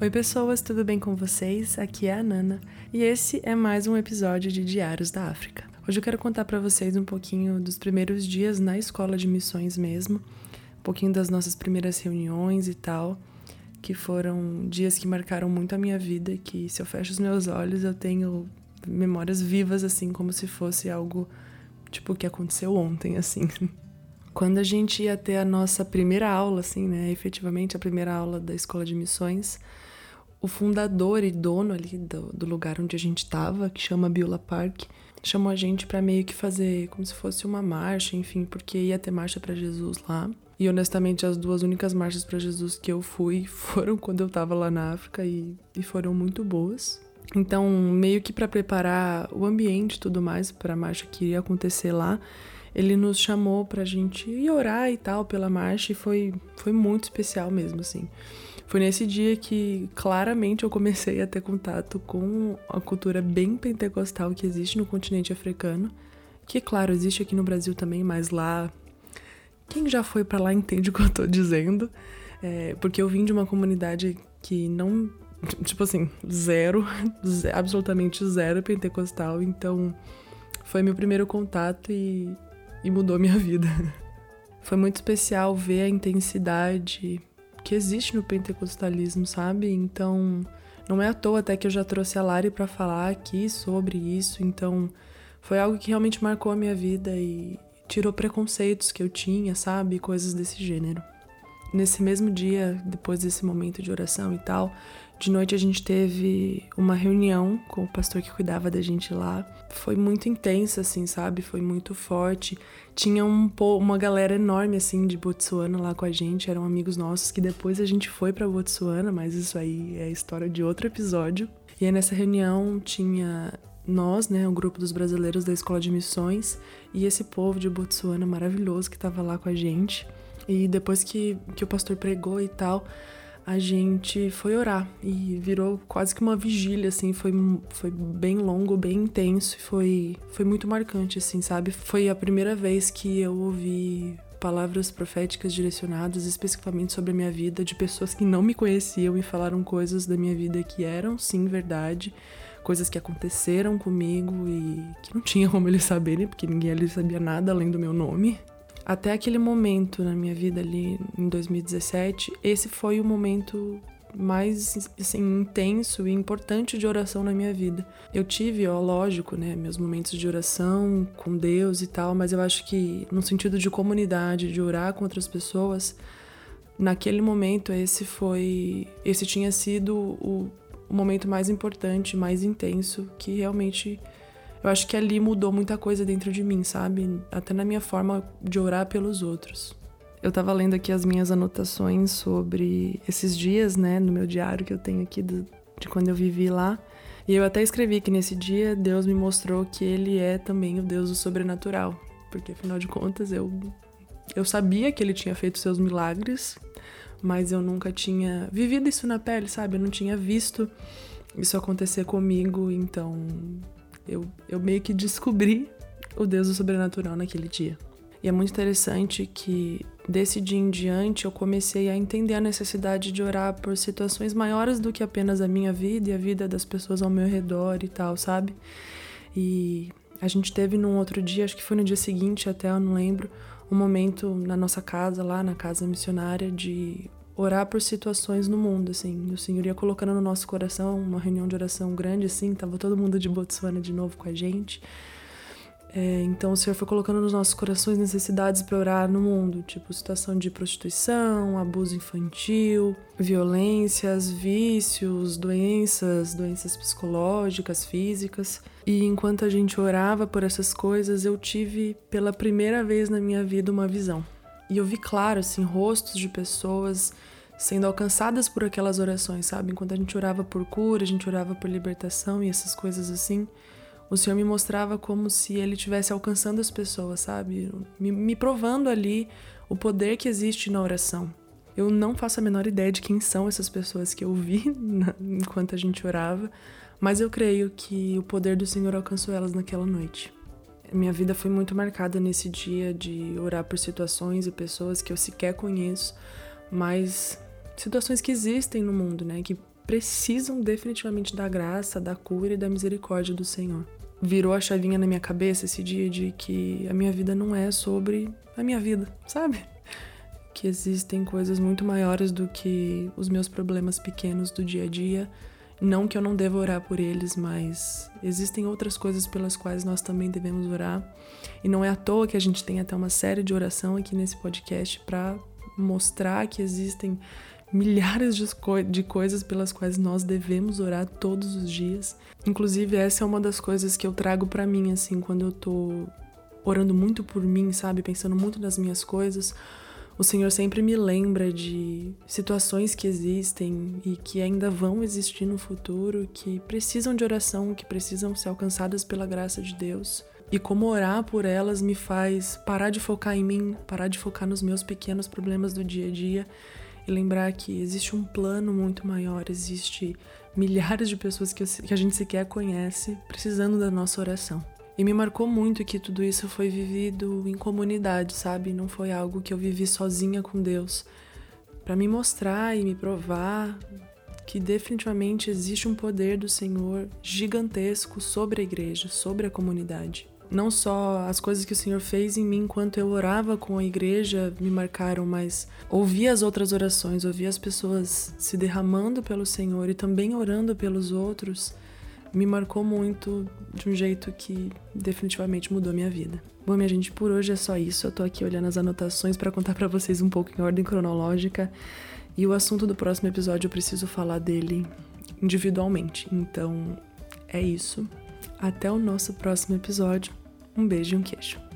Oi, pessoas, tudo bem com vocês? Aqui é a Nana e esse é mais um episódio de Diários da África. Hoje eu quero contar para vocês um pouquinho dos primeiros dias na escola de missões mesmo, um pouquinho das nossas primeiras reuniões e tal, que foram dias que marcaram muito a minha vida que se eu fecho os meus olhos eu tenho memórias vivas assim como se fosse algo tipo que aconteceu ontem assim. Quando a gente ia ter a nossa primeira aula assim, né, efetivamente a primeira aula da escola de missões, o fundador e dono ali do, do lugar onde a gente estava, que chama Biola Park, chamou a gente para meio que fazer como se fosse uma marcha, enfim, porque ia ter marcha para Jesus lá. E honestamente, as duas únicas marchas para Jesus que eu fui foram quando eu tava lá na África e, e foram muito boas. Então, meio que para preparar o ambiente e tudo mais para a marcha que iria acontecer lá, ele nos chamou pra gente ir orar e tal pela marcha e foi, foi muito especial mesmo, assim. Foi nesse dia que claramente eu comecei a ter contato com a cultura bem pentecostal que existe no continente africano, que claro, existe aqui no Brasil também, mas lá quem já foi para lá entende o que eu tô dizendo, é, porque eu vim de uma comunidade que não, tipo assim, zero, absolutamente zero pentecostal, então foi meu primeiro contato e, e mudou minha vida. Foi muito especial ver a intensidade que existe no pentecostalismo, sabe? Então, não é à toa até que eu já trouxe a Lari para falar aqui sobre isso. Então, foi algo que realmente marcou a minha vida e tirou preconceitos que eu tinha, sabe? Coisas desse gênero. Nesse mesmo dia, depois desse momento de oração e tal, de noite a gente teve uma reunião com o pastor que cuidava da gente lá. Foi muito intensa, assim, sabe? Foi muito forte. Tinha um, uma galera enorme, assim, de Botsuana lá com a gente. Eram amigos nossos que depois a gente foi para Botsuana, mas isso aí é história de outro episódio. E aí nessa reunião tinha nós, né, o grupo dos brasileiros da Escola de Missões, e esse povo de Botsuana maravilhoso que estava lá com a gente. E depois que, que o pastor pregou e tal, a gente foi orar e virou quase que uma vigília, assim, foi, foi bem longo, bem intenso e foi, foi muito marcante, assim, sabe? Foi a primeira vez que eu ouvi palavras proféticas direcionadas especificamente sobre a minha vida de pessoas que não me conheciam e falaram coisas da minha vida que eram sim verdade, coisas que aconteceram comigo e que não tinha como eles saberem, porque ninguém ali sabia nada além do meu nome. Até aquele momento na minha vida ali em 2017, esse foi o momento mais assim, intenso e importante de oração na minha vida. Eu tive, ó, lógico, né, meus momentos de oração com Deus e tal, mas eu acho que no sentido de comunidade, de orar com outras pessoas, naquele momento esse foi, esse tinha sido o, o momento mais importante, mais intenso que realmente eu acho que ali mudou muita coisa dentro de mim, sabe? Até na minha forma de orar pelos outros. Eu tava lendo aqui as minhas anotações sobre esses dias, né, no meu diário que eu tenho aqui do, de quando eu vivi lá. E eu até escrevi que nesse dia Deus me mostrou que ele é também o Deus do sobrenatural, porque afinal de contas eu eu sabia que ele tinha feito seus milagres, mas eu nunca tinha vivido isso na pele, sabe? Eu não tinha visto isso acontecer comigo, então eu, eu meio que descobri o Deus do sobrenatural naquele dia. E é muito interessante que desse dia em diante eu comecei a entender a necessidade de orar por situações maiores do que apenas a minha vida e a vida das pessoas ao meu redor e tal, sabe? E a gente teve num outro dia, acho que foi no dia seguinte até, eu não lembro, um momento na nossa casa, lá na casa missionária, de orar por situações no mundo, assim. O Senhor ia colocando no nosso coração uma reunião de oração grande, assim, tava todo mundo de Botsuana de novo com a gente. É, então o Senhor foi colocando nos nossos corações necessidades para orar no mundo, tipo situação de prostituição, abuso infantil, violências, vícios, doenças, doenças psicológicas, físicas. E enquanto a gente orava por essas coisas, eu tive pela primeira vez na minha vida uma visão. E eu vi claro, assim, rostos de pessoas sendo alcançadas por aquelas orações, sabe? Enquanto a gente orava por cura, a gente orava por libertação e essas coisas assim, o Senhor me mostrava como se Ele estivesse alcançando as pessoas, sabe? Me, me provando ali o poder que existe na oração. Eu não faço a menor ideia de quem são essas pessoas que eu vi na, enquanto a gente orava, mas eu creio que o poder do Senhor alcançou elas naquela noite. Minha vida foi muito marcada nesse dia de orar por situações e pessoas que eu sequer conheço, mas situações que existem no mundo, né? Que precisam definitivamente da graça, da cura e da misericórdia do Senhor. Virou a chavinha na minha cabeça esse dia de que a minha vida não é sobre a minha vida, sabe? Que existem coisas muito maiores do que os meus problemas pequenos do dia a dia. Não que eu não deva orar por eles, mas existem outras coisas pelas quais nós também devemos orar. E não é à toa que a gente tem até uma série de oração aqui nesse podcast para mostrar que existem milhares de, co de coisas pelas quais nós devemos orar todos os dias. Inclusive, essa é uma das coisas que eu trago para mim, assim, quando eu tô orando muito por mim, sabe? Pensando muito nas minhas coisas. O Senhor sempre me lembra de situações que existem e que ainda vão existir no futuro, que precisam de oração, que precisam ser alcançadas pela graça de Deus. E como orar por elas me faz parar de focar em mim, parar de focar nos meus pequenos problemas do dia a dia e lembrar que existe um plano muito maior, existe milhares de pessoas que, que a gente sequer conhece precisando da nossa oração. E me marcou muito que tudo isso foi vivido em comunidade, sabe? Não foi algo que eu vivi sozinha com Deus. Para me mostrar e me provar que definitivamente existe um poder do Senhor gigantesco sobre a igreja, sobre a comunidade não só as coisas que o Senhor fez em mim enquanto eu orava com a igreja me marcaram, mas ouvir as outras orações, ouvir as pessoas se derramando pelo Senhor e também orando pelos outros, me marcou muito de um jeito que definitivamente mudou minha vida. Bom, minha gente, por hoje é só isso. Eu tô aqui olhando as anotações para contar para vocês um pouco em ordem cronológica. E o assunto do próximo episódio eu preciso falar dele individualmente. Então, é isso. Até o nosso próximo episódio. Um beijo e um queijo.